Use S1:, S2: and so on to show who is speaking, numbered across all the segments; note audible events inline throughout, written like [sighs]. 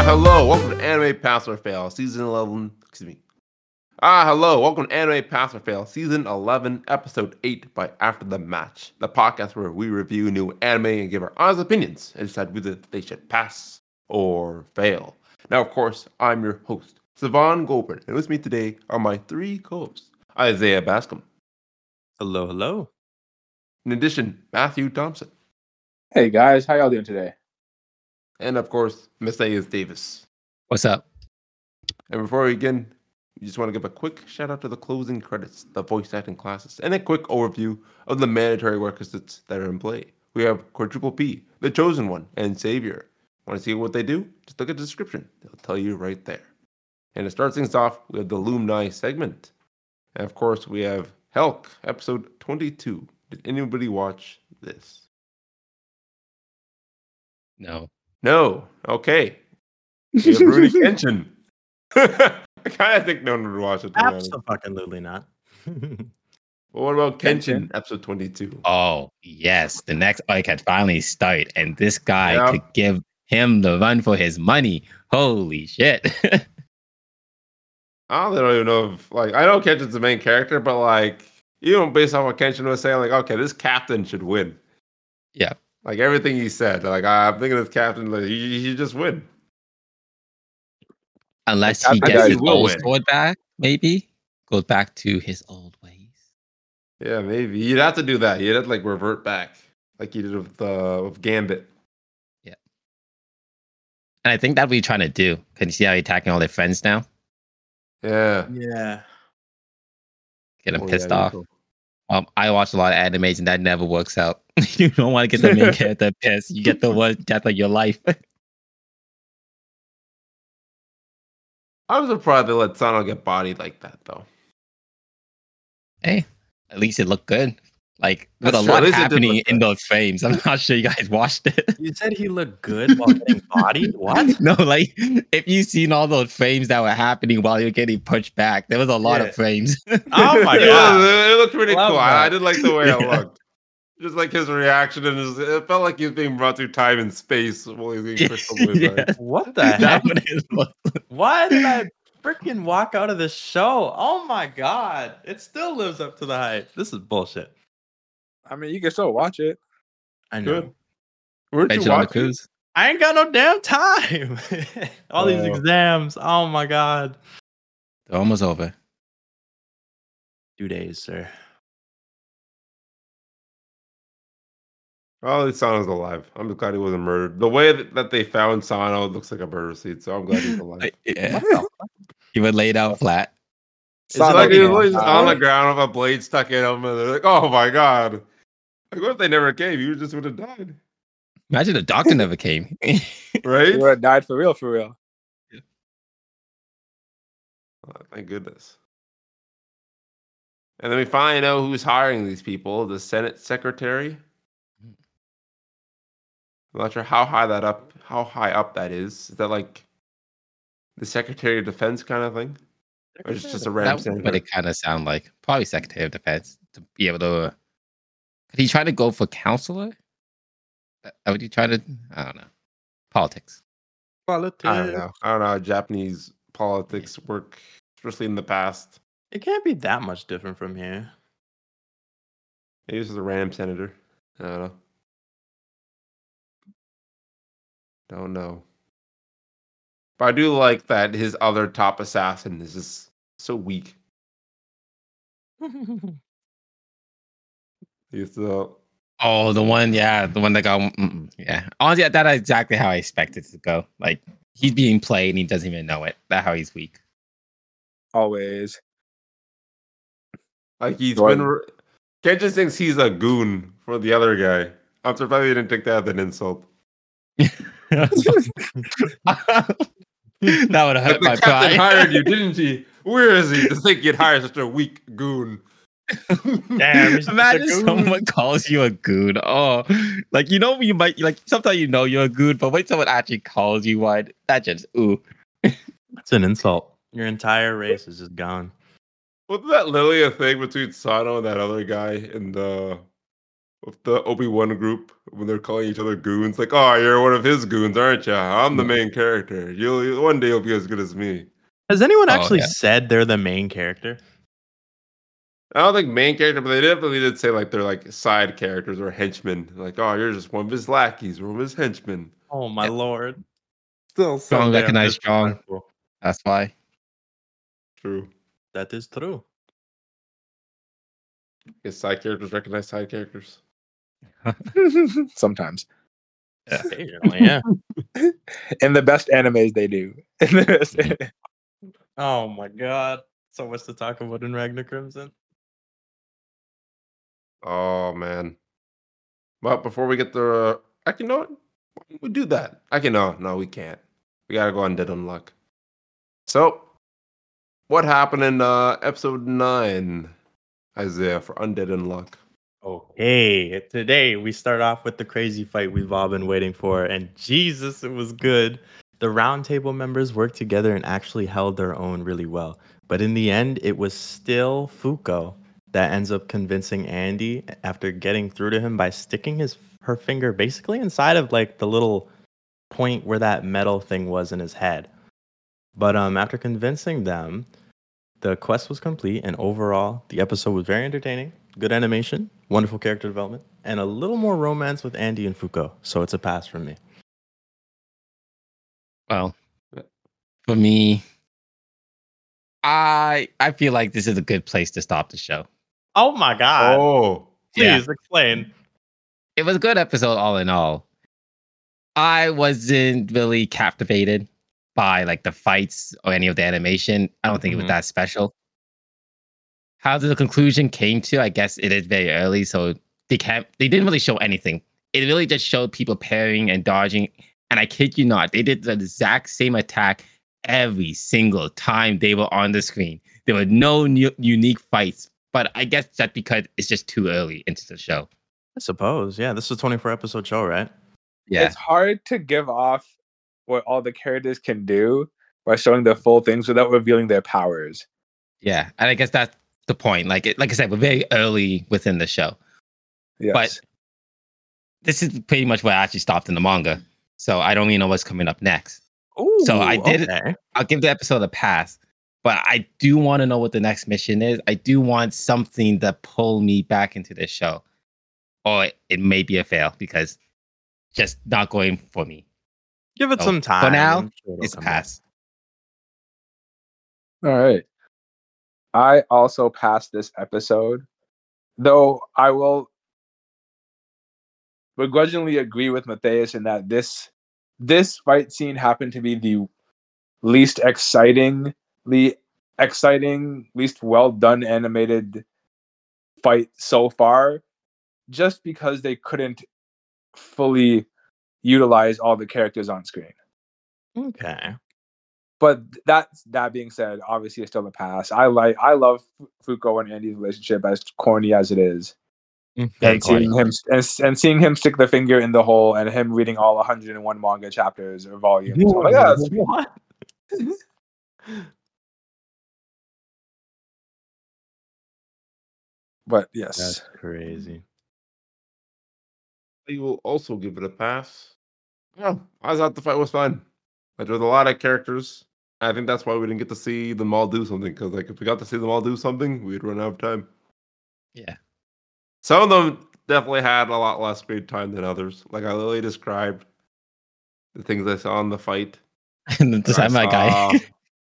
S1: Ah, hello. Welcome to Anime Pass or Fail, Season 11. Excuse me. Ah, hello. Welcome to Anime Pass or Fail, Season 11, Episode 8 by After the Match, the podcast where we review new anime and give our honest opinions and decide whether they should pass or fail. Now, of course, I'm your host, Savon Goldberg, and with me today are my three co-hosts, Isaiah Bascom.
S2: Hello, hello.
S1: In addition, Matthew Thompson.
S3: Hey guys, how y'all doing today?
S1: And of course, Messias Davis.
S4: What's up?
S1: And before we begin, we just want to give a quick shout out to the closing credits, the voice acting classes, and a quick overview of the mandatory requisites that are in play. We have Quadruple P, The Chosen One, and Savior. Want to see what they do? Just look at the description. They'll tell you right there. And to start things off, we have the Lumni segment. And of course, we have Helck, episode 22. Did anybody watch this?
S4: No.
S1: No. Okay. We have Rudy [laughs] Kenshin. [laughs] I kind of think no one would watch it. to be honest.
S2: Absolutely not. [laughs]
S1: But what about Kenshin, episode 22?
S4: Oh, yes. The next arc had finally started, and this guy
S1: Yeah.
S4: could give him the run for his money. Holy shit.
S1: I don't even know if, like, I know Kenshin's the main character, but, like, even based on what Kenshin was saying, like, okay, this captain should win.
S4: Yeah.
S1: Like, everything he said, like, I'm thinking this captain, like, he, he just win.
S4: Unless
S3: I-
S4: he gets his
S1: he
S4: old
S1: win.
S4: sword back, maybe. Goes back to his old ways.
S1: Yeah, maybe. You'd have to do that. You'd have to, like, revert back, like you did with, uh, with Gambit.
S4: Yeah, and I think that's what he's trying to do. Can you see how he's attacking all their friends now?
S1: Yeah.
S2: yeah.
S4: Get them
S1: Oh,
S4: pissed
S1: yeah,
S4: off. Um, I watch a lot of animes and that never works out. [laughs] you don't want to get the main [laughs] character pissed. You get the one death of your life. [laughs]
S1: I was surprised they let Sano get bodied like that, though.
S4: hey, at least it looked good. Like with
S1: That's
S4: a
S1: true.
S4: Lot
S1: least it did
S4: happening in those frames. I'm not sure you guys [laughs] watched it.
S2: You said he looked good while getting bodied? What? [laughs]
S4: no, like if you seen all those frames that were happening while you're getting pushed back, there was a lot
S2: Yeah.
S4: of frames. [laughs]
S2: Oh my god.
S1: it looked pretty
S2: Love
S1: cool. I, I
S2: that.
S1: did like the way it looked. Just like his reaction and his, it felt like he was being brought through time and space while he was being pushed away.
S4: Yeah.
S2: What the
S4: that
S2: heck?
S4: one is
S2: Why did I freaking walk out of this show? Oh my god. It still lives up to the hype. This is bullshit.
S3: I mean, you can still watch it.
S2: I know.
S1: Good. Weren't you
S4: Mention on the
S1: watching?
S4: cruise.
S2: I ain't got no damn time. [laughs] All these
S1: Oh.
S2: exams. Oh my god.
S4: They're almost over.
S2: Two days, sir.
S1: Well, at least Sano's alive. I'm glad he wasn't murdered. The way that, that they found Sano looks like a murder scene, so I'm glad he's [laughs] alive.
S4: Yeah. He would laid out flat.
S1: It's
S3: Sano
S1: like he was on the ground with a blade stuck in him, and they're like, "Oh my god!" Like, what if they never came? You just would have died,
S4: Imagine the doctor never came. [laughs]
S1: right?
S3: You would have died for real, for real.
S1: Oh, thank goodness. And then we finally know who's hiring these people: the Senate Secretary. I'm not sure how high that up, how high up that is. Is that like the Secretary of Defense kind of thing, or is it just a random
S4: That's
S1: senator?
S4: what it kind of sound like. Probably Secretary of Defense to be able to. Could he try to go for counselor? Uh, Would he try to? I don't know. Politics.
S2: Politics.
S1: I don't know. I don't know how Japanese politics work, especially in the past.
S2: It can't be that much different from here.
S1: Maybe this is a random senator. I don't know. Don't know. But I do like that his other top assassin is just so weak. [laughs] He's the
S4: Oh, the one, yeah, the one that got, mm, yeah. Honestly, that's exactly how I expected it to go. Like he's being played and he doesn't even know it. That's how he's weak.
S3: Always.
S1: like he's
S3: Jordan.
S1: been. re- just thinks he's a goon for the other guy. I'm surprised he didn't take that as an insult. [laughs]
S4: that would have hurt
S1: the
S4: my
S1: captain
S4: pride.
S1: hired you, [laughs] didn't he? Where is he to think you'd hire such a weak goon?
S2: Damn, he's just a
S4: Imagine someone calls you a goon. Oh, like you know, you might like sometimes you know you're a goon, but when someone actually calls you one, that just ooh.
S2: That's an insult. Your entire race is just gone.
S1: Wasn't that literally a thing between Sano and that other guy in the with the Obi Wan group when they're calling each other goons. Like, oh, you're one of his goons, aren't you? I'm the main character. You'll you'll- one day you'll be as good as me.
S2: Has anyone
S4: Oh,
S2: actually
S4: yeah.
S2: said they're the main character?
S1: I don't think main character, but they definitely did say like they're like side characters or henchmen. Like, oh, you're just one of his lackeys, one of his henchmen.
S2: Oh my lord.
S1: Still
S4: Strong,
S1: someday I'm
S4: recognize
S1: just-
S4: strong. That's why.
S1: True.
S2: That is true.
S1: Guess side characters recognize side characters. [laughs]
S3: Sometimes.
S2: Occasionally, yeah. [laughs] [laughs]
S3: In the best animes they do. In the best- mm-hmm.
S2: Oh my god. So much to talk about in Ragna Crimson.
S1: Oh man. But before we get the, uh, actually, no, we do that. I can no, no, we can't. We gotta go Undead Unluck. So, what happened in uh episode nine, Isaiah, for Undead Unluck?
S2: Okay, today we start off with the crazy fight we've all been waiting for, and Jesus, it was good. The roundtable members worked together and actually held their own really well. But in the end, it was still Fuko that ends up convincing Andy after getting through to him by sticking his her finger basically inside of like the little point where that metal thing was in his head. But um, after convincing them, the quest was complete, and overall, the episode was very entertaining. Good animation, wonderful character development, and a little more romance with Andy and Fuko. So it's a pass from me.
S4: Well, for me, I I feel like this is a good place to stop the show.
S2: Oh my god!
S1: oh,
S2: Please
S4: yeah.
S2: explain.
S4: It was a good episode all in all. I wasn't really captivated by like the fights or any of the animation. I don't think it
S2: Mhm.
S4: was that special. How the conclusion came to, I guess it is very early, so they can't they didn't really show anything. It really just showed people parrying and dodging. And I kid you not, they did the exact same attack every single time they were on the screen. There were no new, unique fights, but I guess that's because it's just too early into the show.
S2: I suppose. Yeah, this is a 24 episode show, right?
S4: Yeah.
S3: It's hard to give off what all the characters can do by showing the full things without revealing their powers.
S4: Yeah, and I guess that's the point. Like, it, like I said, we're very early within the show.
S3: Yes.
S4: But this is pretty much where I actually stopped in the manga, so I don't even know what's coming up next.
S2: Ooh,
S4: So I did
S2: okay.
S4: I'll give the episode a pass, but I do want to know what the next mission is. I do want something to pull me back into this show, or it may be a fail because just not going for me.
S2: Give it
S4: So,
S2: some time.
S4: for
S2: now, sure
S4: It's a
S2: come back.
S3: All right. I also passed this episode, though I will begrudgingly agree with Matthias in that this this fight scene happened to be the least excitingly exciting, least well done animated fight so far, just because they couldn't fully utilize all the characters on screen
S2: Okay.
S3: but that that being said, obviously it's still a pass. I like I love Fu- Fuko and Andy's relationship as corny as it is, mm-hmm.
S2: Very
S3: and seeing him and, and seeing him stick the finger in the hole and him reading all 101 manga chapters or volumes. Like, yeah,
S2: What? [laughs] [laughs]
S3: but yes,
S2: That's crazy.
S1: you will also give it a pass. Yeah, I thought the fight was fun. But there was a lot of characters. I think that's why we didn't get to see them all do something. Because like if we got to see them all do something, we'd run out of time.
S4: Yeah.
S1: Some of them definitely had a lot less screen time than others. Like I literally described the things I saw in the fight. [laughs]
S4: And the
S1: I
S4: my guy.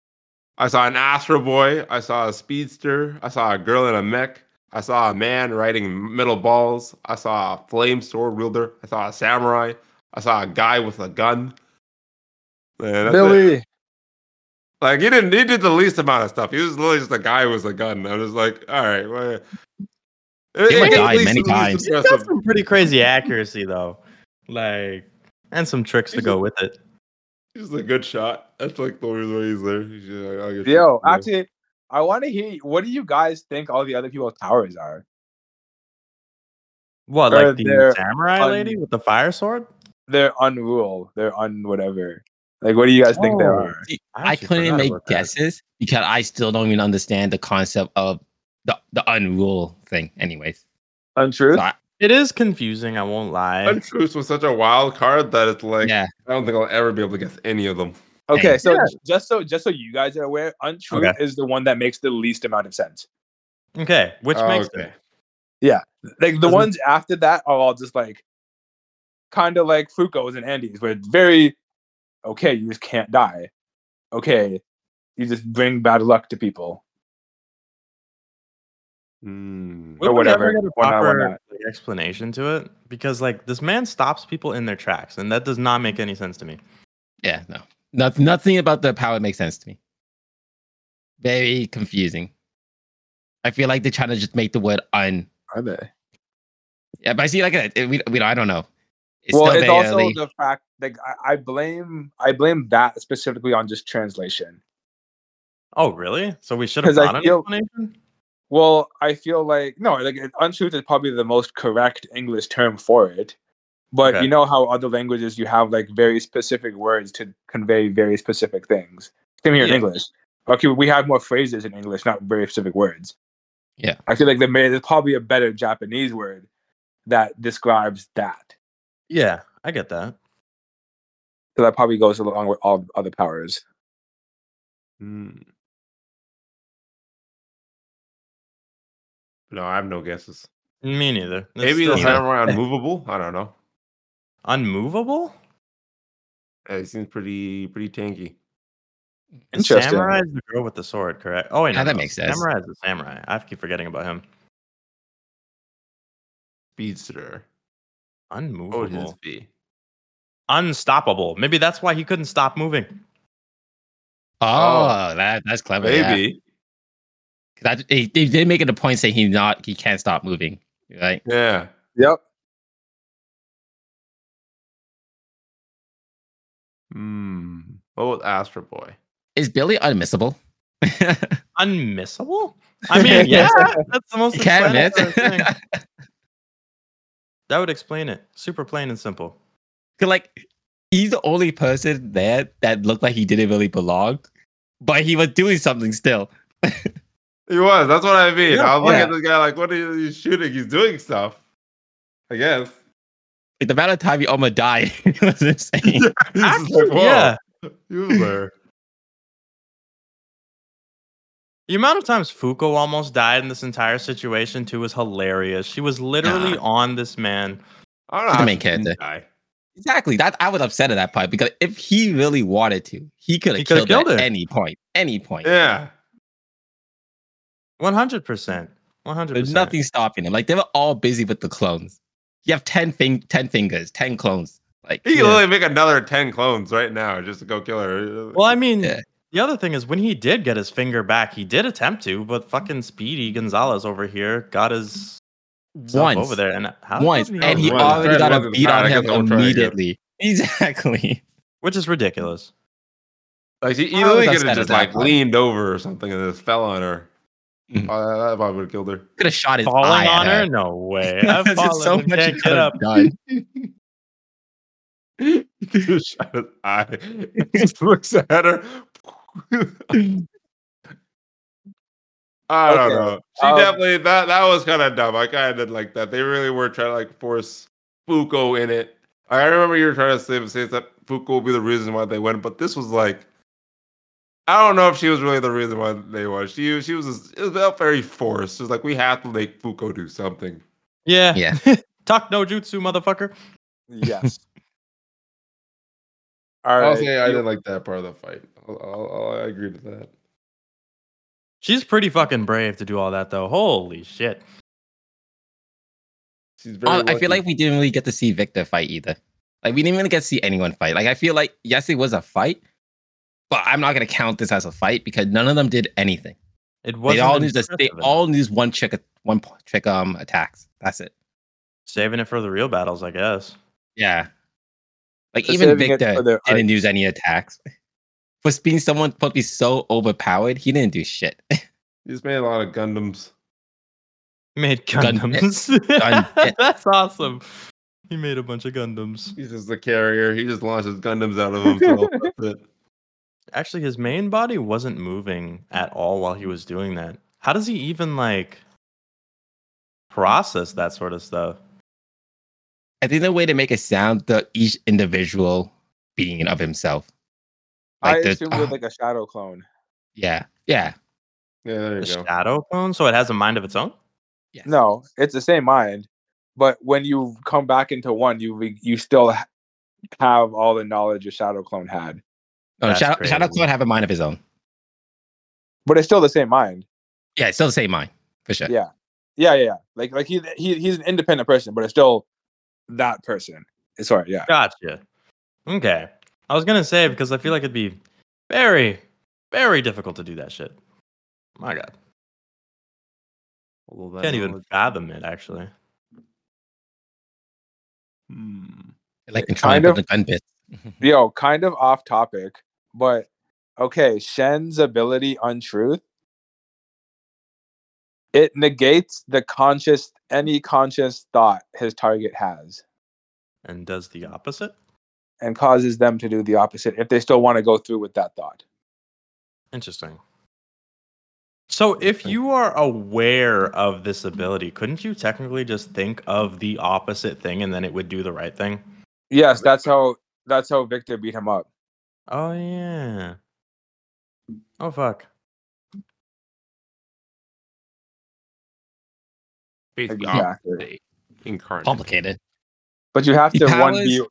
S4: [laughs]
S1: I saw an Astro Boy. I saw a speedster. I saw a girl in a mech. I saw a man riding metal balls. I saw a flame sword wielder. I saw a samurai. I saw a guy with a gun. And that's it.
S3: Billy.
S1: like he didn't. He did the least amount of stuff. He was literally just a guy with a gun. I was like, all right, well, it-
S4: He might
S1: it- at
S4: die
S1: least
S4: many times.
S2: He's got some pretty crazy accuracy though. Like and some tricks to go
S1: a-
S2: with it.
S1: He's a good shot. That's like the only way he's there. He's just, like,
S3: Yo,
S1: shot.
S3: actually, I want to hear what do you guys think all the other people's powers are?
S2: What,
S3: Or
S2: like the samurai
S3: un-
S2: lady with the fire sword?
S3: They're unrule. They're un whatever. Like, what do you guys think they
S2: Oh.
S3: are?
S4: See,
S2: I
S4: I, couldn't
S2: forgot
S4: make
S2: about that.
S4: guesses because I still don't even understand the concept of the the unrule thing. Anyways,
S3: Untruth.
S4: so I,
S2: It is confusing. I won't lie.
S1: Untruth was such a wild card that it's like
S4: yeah.
S1: I don't think I'll ever be able to guess any of them.
S3: Okay, so
S2: Yeah.
S3: just so just so you guys are aware, untruth
S2: Okay.
S3: is the one that makes the least amount of sense.
S2: Okay, which
S1: Oh,
S2: makes
S1: okay.
S2: sense.
S3: Like the
S2: Doesn't-
S3: ones after that are all just like kind of like Fuko's and Andy's, where it's very okay, you just can't die. Okay, you just bring bad luck to people.
S1: Hmm,
S2: Would we
S3: whatever,
S2: ever get a
S3: why not, why
S2: proper like, explanation to it? Because like this man stops people in their tracks, and that does not make any sense to me.
S4: Yeah, no. Not, nothing about the power makes sense to me. Very confusing. I feel like they're trying to just make the word un.
S3: Are they?
S4: Yeah, but I see like a, we, we I don't know. It's
S3: well, it's also
S4: early.
S3: the fact like I, I blame I blame that specifically on just translation.
S2: Oh, really? So we should have
S3: I
S2: got an
S3: feel-
S2: explanation.
S3: Well, I feel like no, like it- untruth is probably the most correct English term for it. But
S2: Okay.
S3: you know how other languages you have like very specific words to convey very specific things. Same here
S2: Yeah.
S3: in English. Okay, we have more phrases in English, not very specific words.
S4: Yeah.
S3: I feel like there may, there's probably a better Japanese word that describes that.
S2: Yeah, I get that.
S3: So that probably goes along with all other powers.
S1: Hmm. No, I have no guesses.
S2: Me neither. It's
S1: Maybe
S2: still
S1: the
S4: neither. [laughs]
S1: samurai unmovable. I don't know.
S2: Unmovable.
S1: Yeah, he seems pretty pretty tanky.
S2: And Samurai is the girl with the sword, correct? Oh, wait, no,
S4: Yeah, that
S2: no,
S4: makes sense.
S2: Samurai is the samurai. I keep forgetting about him.
S1: Speedster. What would his
S2: Unmovable,
S1: be?
S2: unstoppable. Maybe that's why he couldn't stop moving.
S4: oh, oh. that that's clever. yeah.
S1: Maybe.
S4: That, they, they did make it a point saying he not he can't stop moving. Right?
S1: Yeah.
S3: Yep.
S1: Hmm. What about Astro Boy?
S4: Is Billy unmissable? [laughs]
S2: Unmissable? I mean, [laughs] yeah, that's the most
S4: You can't miss.
S2: thing. [laughs] That would explain it. Super plain and simple.
S4: 'Cause, like he's the only person there that looked like he didn't really belong, but he was doing something still.
S1: He was. That's what I mean.
S2: Yeah,
S1: I was looking
S4: yeah.
S1: at this guy like, what are you shooting? He's doing stuff. I guess.
S4: Like the amount of time he almost died was insane.
S1: He's just
S2: Actually,
S1: like,
S2: yeah.
S1: He was there.
S2: The amount of times Fuko almost died in this entire situation too was hilarious. She was literally on this man.
S1: I don't know.
S4: He's the main character.
S1: die.
S4: Exactly. That I was upset at that part because if he really wanted to, he could have killed,
S2: killed
S4: her at
S2: her.
S4: any point. Any point.
S1: Yeah.
S2: One hundred percent. One hundred
S4: There's nothing stopping him. Like they were all busy with the clones. You have 10, fin- 10 fingers, 10 clones. Like
S1: He can
S2: Yeah.
S1: literally make another 10 clones right now just to go kill her.
S2: Well, I mean,
S4: Yeah.
S2: the other thing is when he did get his finger back, he did attempt to, but fucking Speedy Gonzalez over here got his self
S4: once.
S2: over there, and how
S4: Once.
S2: fuck did
S4: And he
S1: Once.
S4: already got a beat on him
S1: guess I won't try again.
S4: immediately. [laughs] Exactly.
S2: which is ridiculous.
S1: like, he, he literally could have just like leaned over or something and just fell on her.
S4: Mhm.
S1: Oh, that, that probably would have killed her.
S4: Could have shot his
S2: Falling
S4: eye
S2: on
S4: at
S2: her? No way. [laughs] I've fallen
S4: so much [laughs] he
S2: can't
S4: could
S2: get
S4: have
S2: up.
S1: he could have shot his eye. [laughs] He just looks at her. I don't
S3: Okay,
S1: know. She
S3: um,
S1: definitely that that was kind of dumb. I kind of did like that. They really were trying to like force Fuko in it. I remember you were trying to say, say that Fuko will be the reason why they went, but this was like I don't know if she was really the reason why they won. She she was just, it felt very forced. It was like we have to make Fuko do something.
S2: Yeah.
S4: Yeah. [laughs]
S2: Talk no jutsu, motherfucker.
S3: Yes. [laughs] All
S1: I'll say I didn't like that part of the fight. I'll, I'll, I'll, I agree with that.
S2: She's pretty fucking brave to do all that, though. Holy shit.
S1: She's very.
S4: Oh, I feel like we didn't really get to see Victor fight either. Like we didn't even get to see anyone fight. Like I feel like yes, it was a fight, but I'm not gonna count this as a fight because none of them did anything.
S2: It was
S4: They
S2: was
S4: all used this, they all used one trick, one p- trick um attacks. That's it.
S2: saving it for the real battles, I guess.
S4: Yeah. Like
S3: They're
S4: even Victor
S3: their
S4: didn't use any attacks. [laughs] For being someone supposed to be so overpowered, he didn't do shit. [laughs]
S1: he just made a lot of Gundams.
S2: Made
S4: Gun-
S2: Gundams.
S4: Gun- [laughs]
S2: That's awesome. He made a bunch of Gundams.
S1: He's just the carrier. He just launches Gundams out of himself. That's it.
S2: Actually, his main body wasn't moving at all while he was doing that. How does he even like process that sort of stuff?
S4: I think the way to make it sound the each individual being of himself.
S3: I
S4: the-
S3: assumed it was like a shadow clone.
S4: yeah, yeah,
S1: Yeah, there
S2: The
S1: go.
S2: shadow clone, so it has a mind of its own.
S4: yes.
S3: No, it's the same mind, but when you come back into one, you re- you still have all the knowledge a shadow clone had,
S4: No,
S2: That's
S4: Shadow, Shadow
S2: crazy.
S4: Clone have a mind of his own.
S3: but it's still the same mind.
S4: Yeah, it's still the same mind for sure.
S3: Yeah. Yeah, yeah, yeah. Like like he, he he's an independent person, but it's still that person. It's Sorry, yeah.
S2: Gotcha. Okay. I was gonna say because I feel like it'd be very, very difficult to do that shit. My God,
S1: Although that
S2: can't even
S1: knowledge-
S2: fathom it. Actually,
S1: Hmm.
S4: Like
S3: It
S4: controlling
S3: kind of-
S4: the gun bits. [laughs]
S3: Yo, kind of off topic, but okay, Shen's ability untruth. It negates the conscious any conscious thought his target has
S2: and does the opposite.
S3: and causes them to do the opposite if they still want to go through with that thought.
S2: Interesting. So, if you are aware of this ability, couldn't you technically just think of the opposite thing and then it would do the right thing?
S3: Yes, that's how that's how Victor beat him up.
S2: Oh yeah. Oh fuck.
S1: Basically,
S3: Exactly.
S1: opposite incarnate.
S4: Complicated.
S3: But you have
S4: The
S3: to one
S4: powers-
S3: be you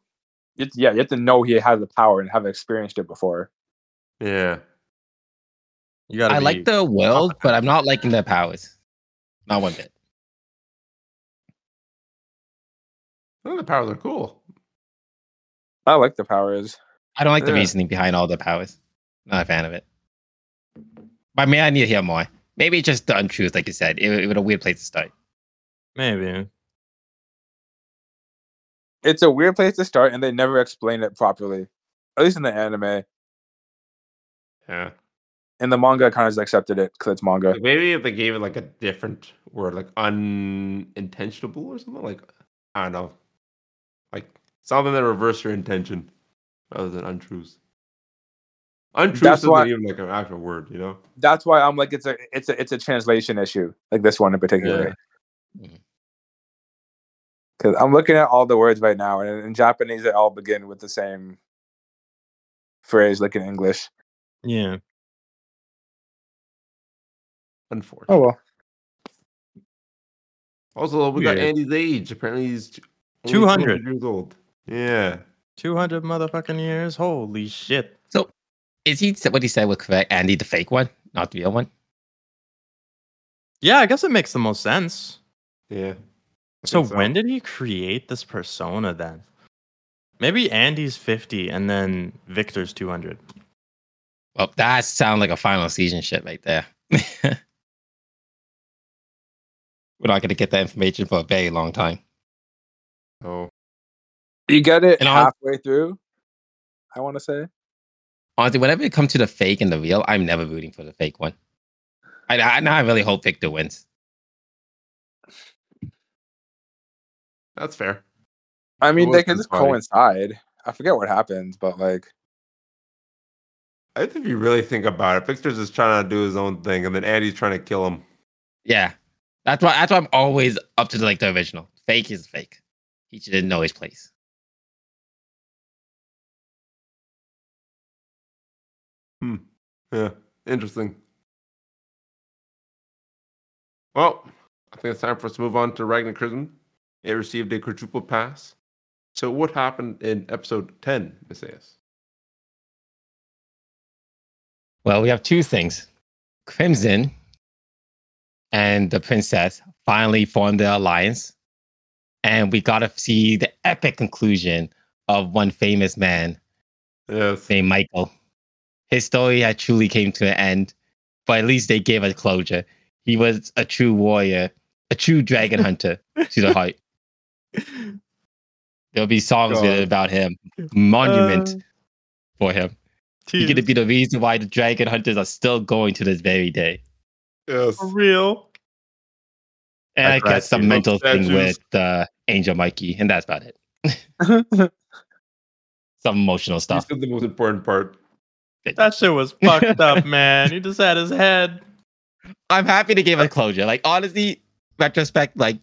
S3: yeah, you have to know he has the power and have experienced it before.
S1: Yeah.
S2: You gotta.
S4: I
S2: be-
S4: like the world, but I'm not liking the powers. Not one bit.
S1: Oh, the powers are cool.
S3: I like the powers.
S4: I don't like the
S1: Yeah.
S4: reasoning behind all the powers. Not a fan of it. But may I need to hear more. Maybe it's just the untruth, like you said. It, it was a weird place to start.
S2: maybe.
S3: It's a weird place to start, and they never explain it properly. At least in the anime.
S1: Yeah.
S3: In the manga, I kind of just accepted it because it's manga.
S1: Like, maybe if they gave it like a different word, like unintentionable or something, like I don't know, like something that reverse your intention rather than untruths. Untruth
S3: That's
S1: isn't
S3: why-
S1: even like an actual word, you know?
S3: That's why I'm like, it's a, it's a, it's a translation issue. Like this one in particular.
S4: Yeah. Mhm.
S3: Because I'm looking at all the words right now, and in Japanese, they all begin with the same phrase, like in English.
S2: Yeah.
S1: Unfortunately.
S3: Oh well.
S1: Also, we got Andy's age. Apparently, he's
S2: 200.
S1: years old. Yeah.
S2: Two hundred motherfucking years. Holy shit.
S4: So, is he what he said with? Andy, the fake one, not the real one?
S2: Yeah, I guess it makes the most sense.
S1: Yeah. I
S2: So, when did he create this persona then? Maybe Andy's 50 and then Victor's 200.
S4: Well, that sounds like a final season shit right there. [laughs] We're not going to get that information for a very long time.
S1: Oh,
S3: You get it
S4: And I-
S3: halfway through. I want to say.
S4: Honestly, whenever it comes to the fake and the real, I'm never rooting for the fake one. I, I now I really hope Victor wins.
S1: that's fair.
S3: I mean, they can just
S1: funny.
S3: coincide. I forget what happens, but like,
S1: I think if you really think about it, Victor's just trying to do his own thing, and then Andy's trying to kill him.
S4: Yeah, that's why. That's why I'm always up to the, like the original. Fake is fake. He should know his place. Hmm.
S1: Yeah, interesting. Well, I think it's time for us to move on to Ragna Crimson. It received a quadruple pass. So, what happened in episode 10, Messias?
S4: Well, we have two things. Crimson and the princess finally formed their alliance. And we got to see the epic conclusion of one famous man
S1: Yes.
S4: named Michael. His story had truly came to an end, but at least they gave us closure. He was a true warrior, a true dragon [laughs] hunter to the heart. There'll be songs written about him, monument
S2: Uh,
S4: for him. He's gonna be the reason why the dragon hunters are still going to this very day.
S1: Yes.
S2: For real.
S4: And
S2: I
S4: I,
S2: cried
S4: guess some
S2: too.
S4: mental thing with uh, Angel Mikey, and that's about it. [laughs] Some emotional
S1: You
S4: stuff.
S1: said the most important part.
S2: That shit was fucked up, [laughs] man. He just had his head.
S4: I'm happy to give it closure. Like honestly, retrospect, like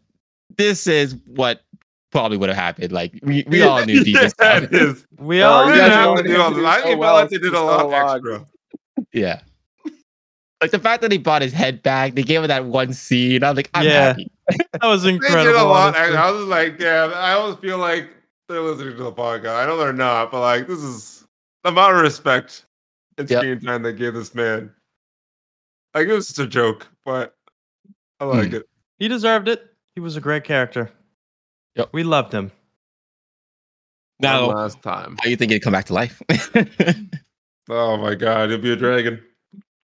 S4: this is what probably would have happened. Like we, we [laughs] all knew deep [laughs] oh,
S1: yeah,
S4: down.
S1: it is.
S2: We
S3: Oh,
S2: all
S1: We
S3: yeah,
S1: didn't
S3: they
S1: have
S2: know.
S3: wanted
S1: to do
S3: him
S1: all
S3: to
S1: this.
S3: do
S1: I
S3: so
S1: think
S3: well
S1: Valente did a lot
S3: long.
S1: extra.
S4: Yeah. Like the fact that he brought his head back, they gave him that one scene. I was like, I'm
S2: Yeah.
S4: happy.
S2: That was
S1: They did
S2: incredible.
S1: a lot.
S2: honestly.
S1: I, I was like, damn. I always feel like they're listening to the podcast. I know they're not, but like, this is the amount of respect and
S4: Yep.
S1: screen time they gave this man. I guess it's a joke, but I hmm. like it.
S2: He deserved it. He was a great character.
S4: Yep.
S2: We loved him.
S4: Now,
S1: One last time.
S4: how you think he'd come back to life? [laughs]
S1: Oh my god, he'll be a dragon.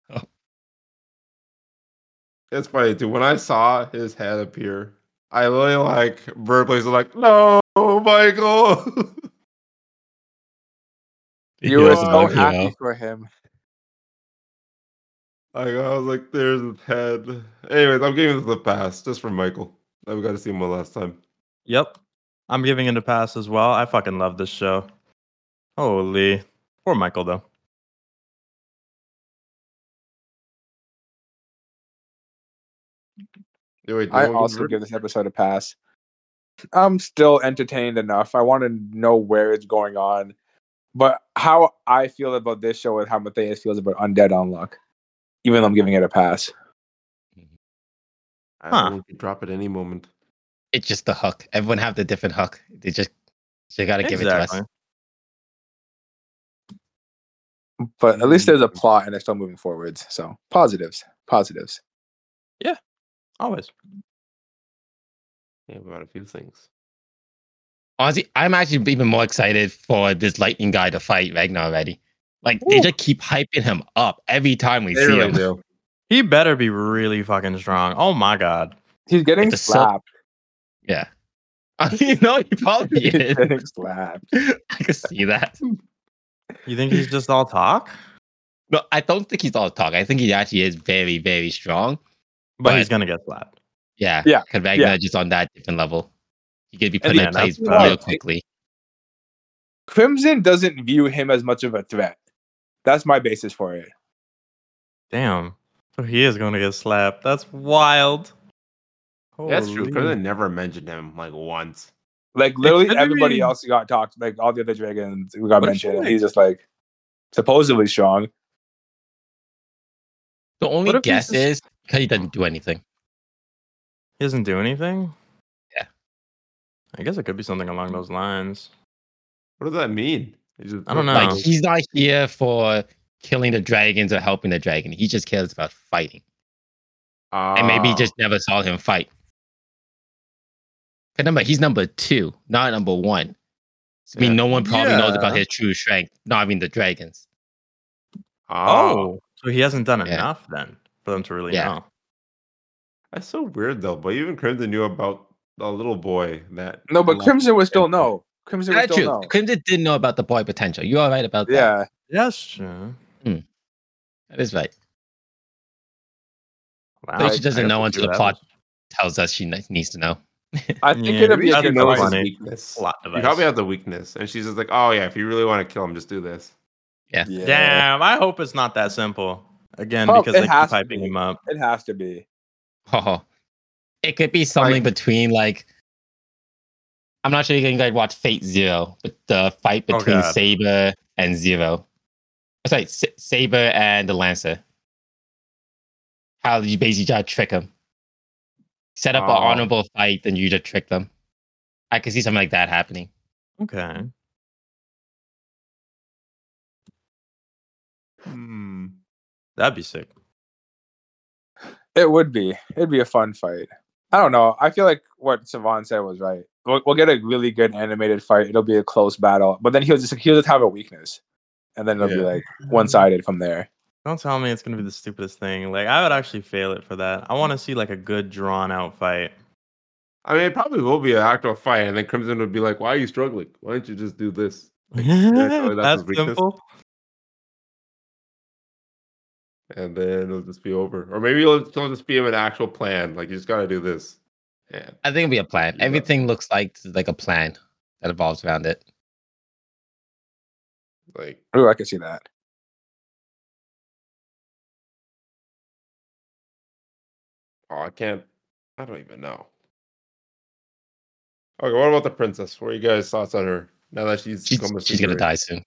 S4: Oh.
S1: It's funny too. When I saw his head appear, I really like verbally was like, "No, Michael." [laughs]
S3: You were so
S1: about, you
S3: happy
S4: know.
S3: for him.
S1: I was like, "There's his head." Anyways, I'm giving this a pass just for Michael. Now we got to see him one last time.
S2: Yep. I'm giving it a pass as well. I fucking love this show. Holy. Poor Michael, though.
S1: Yeah, wait,
S3: I also give this episode a pass. I'm still entertained enough. I want to know where it's going on, but how I feel about this show and how Matthias feels about Undead Unluck, even though I'm giving it a pass.
S1: I
S2: Huh.
S1: think we could drop at any moment.
S4: it's just the hook. Everyone have the different hook. They just they gotta give it to us.
S3: But at least there's a mm-hmm. plot and they're still moving forwards. So positives, positives. Yeah.
S2: Always.
S1: Yeah, we got a few things.
S4: Honestly, I'm actually even more excited for this lightning guy to fight Ragna already. Like they just keep hyping him up every time we
S1: They
S4: see
S1: really
S4: him.
S1: do.
S2: He better be really fucking strong. Oh my god.
S3: He's getting
S4: It's a so-
S3: slapped.
S4: Yeah. [laughs] you know, he probably
S3: He's
S4: is.
S3: getting slapped. [laughs]
S4: I can see that.
S2: You think he's just all talk?
S4: No, I don't think he's all talk. I think he actually is very, very strong.
S2: But,
S4: But-
S2: he's gonna get slapped.
S4: Yeah.
S3: Yeah,
S4: Because Ragna
S3: yeah.
S4: is just on that different level. He could be
S3: And
S4: putting
S2: yeah,
S4: in plays
S2: that's
S4: real quickly.
S3: Crimson doesn't view him as much of a threat. That's my basis for it.
S2: Damn. So he is gonna get slapped. That's wild.
S1: That's true.
S2: Holy.
S1: Krillin never mentioned him like once.
S3: Like literally
S2: could
S3: everybody
S2: be-
S3: else got talked. Like all the other dragons we got
S2: But
S3: mentioned.
S2: feel
S3: he's just like supposedly strong.
S4: The only
S2: What if he's
S4: guess
S2: just-
S4: is because he doesn't do anything.
S2: He doesn't do anything?
S4: Yeah.
S2: I guess it could be something along those lines.
S1: What does that mean? He just-
S2: I don't know.
S4: Like he's not here for killing the dragons or helping the dragon. He just cares about fighting. And maybe he
S1: Ah.
S4: just never saw him fight. 'Cause number he's number two, not number one. So, I mean,
S1: Yeah.
S4: no one probably knows about his true strength, not even the dragons.
S1: Ah.
S2: Oh. So he hasn't done
S4: Yeah.
S2: enough then for them to really
S4: Yeah.
S2: know.
S1: That's so weird though. But even Crimson knew about the little boy that.
S3: No, but Crimson was still no. Crimson would
S4: That's
S3: still
S4: true.
S3: know.
S4: Crimson didn't know about the boy potential. You are right about that.
S3: Yeah.
S2: Yes, sure. Hmm.
S4: That is right.
S2: Wow.
S4: But
S2: I-
S4: she doesn't
S2: I guess
S4: know until the
S2: what
S4: plot
S2: happens.
S4: tells us she ne- needs to know. [laughs]
S3: I think
S2: Yeah,
S3: it'd be a good
S2: so
S1: knows his
S3: fight.
S2: funny.
S1: weakness.
S2: Plot
S1: You
S2: device.
S1: probably have the weakness, and she's just like, "Oh yeah, if you really want to kill him, just do this."
S3: Yeah.
S2: Damn, I hope it's not that simple. Again,
S3: Prob-
S2: because
S3: it
S2: they keep
S3: has to
S2: hyping
S3: be.
S2: him up.
S3: It has to be. [laughs]
S4: Oh, it could be something
S1: Like-
S4: between like. I'm not sure you can guys watch Fate Zero, but the fight
S2: Oh,
S4: between
S2: God.
S4: Saber and Zero. Oh, sorry, S- Saber and the Lancer. How you basically try to trick them. Set up
S1: Oh.
S4: an honorable fight, then you just trick them. I could see something like that happening.
S2: Okay.
S1: Hmm.
S2: That'd be sick.
S3: It would be. It'd be a fun fight. I don't know. I feel like what Savon said was right. We'll, we'll get a really good animated fight. It'll be a close battle, but then he'll just he'll just have a weakness, and then it'll be like one sided from there.
S2: Don't tell me it's gonna be the stupidest thing. Like I would actually fail it for that. I want to see like a good drawn out fight.
S1: I mean, it probably will be an actual fight, and then Crimson would be like, "Why are you struggling? Why don't you just do this?" Like, that's [laughs]
S2: That's simple.
S1: And then it'll just be over, or maybe it'll, it'll just be an actual plan. Like you just gotta do this. Yeah.
S4: I think it'll be a plan.
S1: Yeah.
S4: Everything looks like like a plan that evolves around it.
S1: Like
S3: oh, I can see that.
S1: Oh, I can't. I don't even know. Okay, what about the princess? What are you guys' thoughts on her now that she's
S4: She's, she's gonna die soon.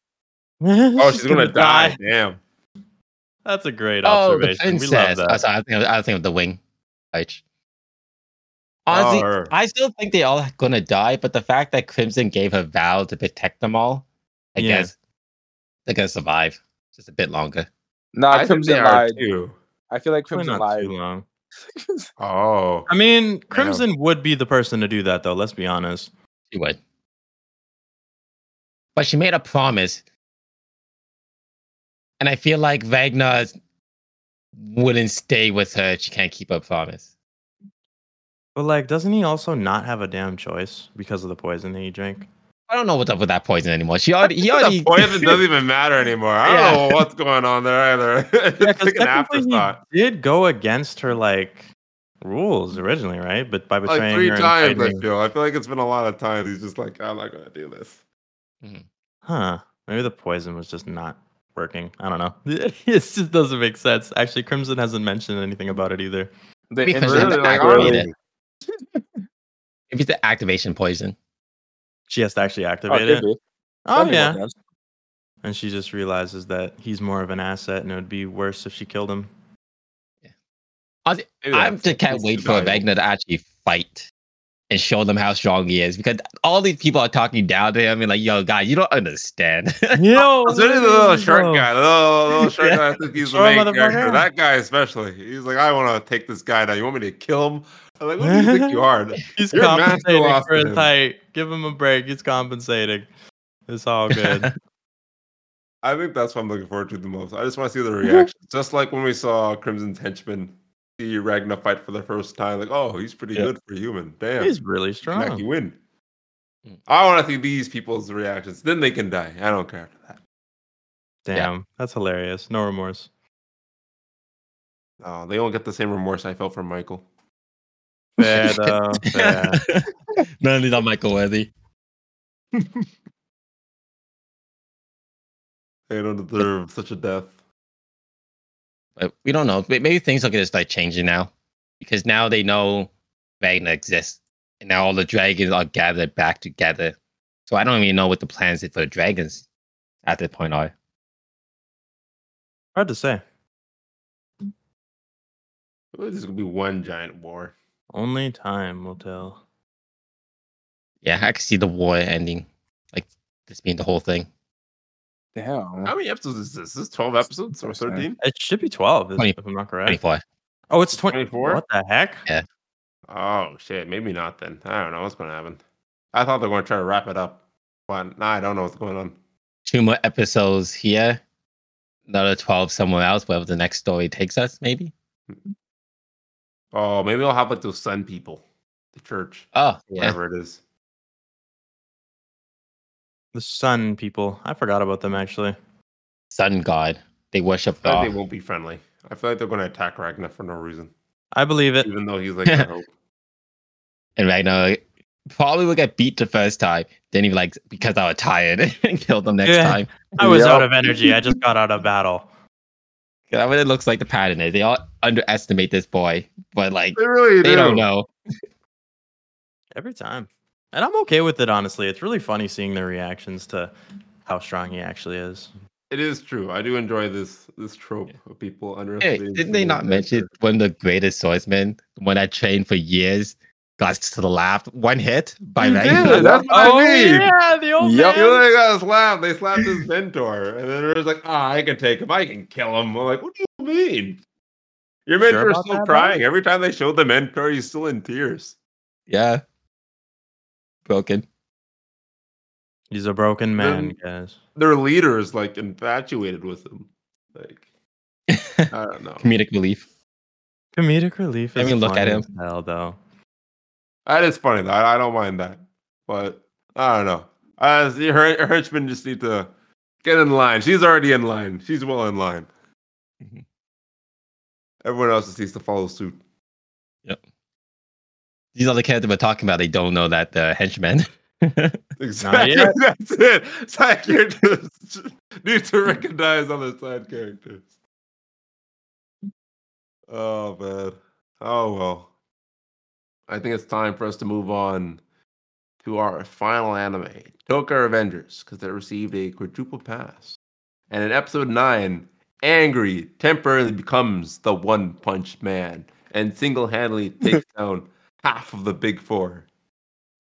S1: Oh, she's, [laughs] gonna, die. Damn.
S2: That's a great
S4: Oh, the
S2: observation. we love that.
S4: Oh, sorry, I think I think of the wing. Right. Honestly,
S1: her.
S4: I still think they all gonna die, but the fact that Crimson gave her vow to protect them all, I
S2: Yeah.
S4: guess they're gonna survive just a bit longer.
S3: Nah,
S1: I think
S3: Crimson
S1: they
S3: lied.
S1: too.
S3: I feel like Crimson
S2: not
S3: lied.
S2: too long. [laughs]
S1: Oh.
S2: I mean, Crimson would be the person to do that, though. Let's be honest.
S4: She would. But she made a promise. And I feel like Ragna wouldn't stay with her if she can't keep her promise.
S2: But like, doesn't he also not have a damn choice because of the poison that he drank?
S4: I don't know what's up with that poison anymore. She already he [laughs]
S1: The
S4: already
S1: poison doesn't [laughs] even matter anymore. I don't
S4: Yeah.
S1: know what's going on there either. [laughs] it's
S2: Yeah,
S1: like an afterthought.
S2: he did go against her like rules originally, right? But by betraying
S1: Like three
S2: her and
S1: times, I feel. I feel like it's been a lot of times. He's just like, I'm not gonna do this. Mm-hmm.
S2: Huh. Maybe the poison was just not working. I don't know. [laughs] it just doesn't make sense. Actually, Crimson hasn't mentioned anything about it either.
S3: The
S4: Because
S3: instant
S1: Really? Like, really?
S4: activated. If it's the activation poison.
S2: She has to actually
S3: Oh,
S2: activate
S3: could
S2: it.
S3: be.
S2: Oh
S3: That'd be more
S2: yeah. And she just realizes that he's more of an asset and it would be worse if she killed him.
S4: Honestly,
S1: Maybe
S4: I
S1: that's-
S4: just can't wait for
S1: valuable.
S4: Ragna to actually fight and show them how strong he is because all these people are talking down to him and like, yo, guy, you don't understand. [laughs]
S2: Yo, [laughs]
S1: Especially the little short guy, the little, little short
S2: Yeah.
S1: guy. I think he's the main character. That guy especially. He's like, I want to take this guy down. You want me to kill him? I'm like, what do you think you are? [laughs]
S2: He's
S1: You're
S2: compensating
S1: loss
S2: for his height. Give him a break. He's compensating. It's all good.
S1: I think that's what I'm looking forward to the most. I just want to see the reaction. Just like when we saw Crimson's henchman see Ragna fight for the first time. Like, oh, he's pretty
S4: Yeah.
S1: good for human. Damn.
S2: He's really
S1: Can actually
S2: strong.
S1: win.
S4: Mm.
S1: I want to see these people's reactions. Then they can die. I don't care after that.
S2: Damn, that's hilarious. No remorse.
S1: Oh, they don't get the same remorse I felt for Michael. [laughs]
S2: Fair though. Fair.
S4: None of these are Michael worthy. [laughs]
S1: They don't deserve such a death.
S4: But we don't know. Maybe things are gonna start changing now. Because now they know Ragna exists. And now all the dragons are gathered back together. So I don't even know what the plans for the dragons at this point are.
S2: Hard to say.
S1: This is gonna be one giant war.
S2: Only time will tell.
S4: Yeah, I can see the war ending. Like this being the whole thing.
S3: Damn.
S1: How many episodes is this? Is this 12 episodes or 13?
S2: It should be 12,
S4: Twenty-
S2: if I'm not correct.
S4: 24.
S2: Oh, it's 20.
S1: 24?
S2: What the heck? Yeah.
S1: Oh shit, maybe not then. I don't know what's gonna happen. I thought they were gonna try to wrap it up. But nah, I don't know what's going on.
S4: Two more episodes here. Another 12 somewhere else, wherever the next story takes us, maybe.
S1: Oh, maybe I'll have like those sun people. The church.
S4: Oh, yeah.
S1: Whatever it is.
S2: The sun people. I forgot about them actually.
S4: Sun God. They worship
S1: I feel like
S4: God.
S1: they won't be friendly. I feel like they're gonna attack Ragna for no reason.
S2: I believe it.
S1: Even though he's like their [laughs] hope.
S4: And Ragna probably will get beat the first time. Then he like because I was tired [laughs] and killed them next
S2: Yeah.
S4: time.
S2: I was
S3: Yep.
S2: out of energy. I just got out of battle. [laughs]
S4: That's what it looks like the pattern is. They all underestimate this boy, but like
S1: They really
S4: they
S1: do.
S4: don't know.
S2: Every time. And I'm okay with it, honestly. It's really funny seeing their reactions to how strong he actually is.
S1: It is true. I do enjoy this this trope of people
S4: Hey,
S1: underestimating.
S4: didn't they
S1: people
S4: not mention
S1: character.
S4: one of the greatest swordsmen, the one that trained for years, got to the left, one hit by
S1: He
S4: Ragna?
S1: did, That's what I mean.
S2: Oh, yeah, the old
S3: Yep.
S1: You
S2: man.
S1: know, they got slapped. They slapped his mentor, and then it was like, "Ah, I can take him. I can kill him." I'm like, "What do you mean?" Your mentor's
S2: about
S1: still
S2: that, bro?
S1: crying every time they show the mentor. He's still in tears.
S4: Yeah. Broken.
S2: He's a broken man,
S1: Then-
S2: guys.
S1: Their leader is like infatuated with him. Like, [laughs] I don't know.
S4: Comedic relief.
S2: Comedic relief
S4: I
S2: is
S4: mean, look at him.
S2: Hell, though.
S1: That is funny though. I, I don't mind that, but I don't know. As her, her henchmen just need to get in line. She's already in line. She's well in line.
S4: Mhm.
S1: Everyone else just needs to follow suit.
S4: These other characters we're talking about, they don't know that the henchmen. [laughs]
S1: Exactly. [laughs] That's it. Side characters [laughs] need to recognize other side characters. Oh man. Oh well. I think it's time for us to move on to our final anime, Tokyo Revengers, because it received a quadruple pass. And in episode 9, Angry temporarily becomes the One Punch Man and single handedly takes down half of the Big Four.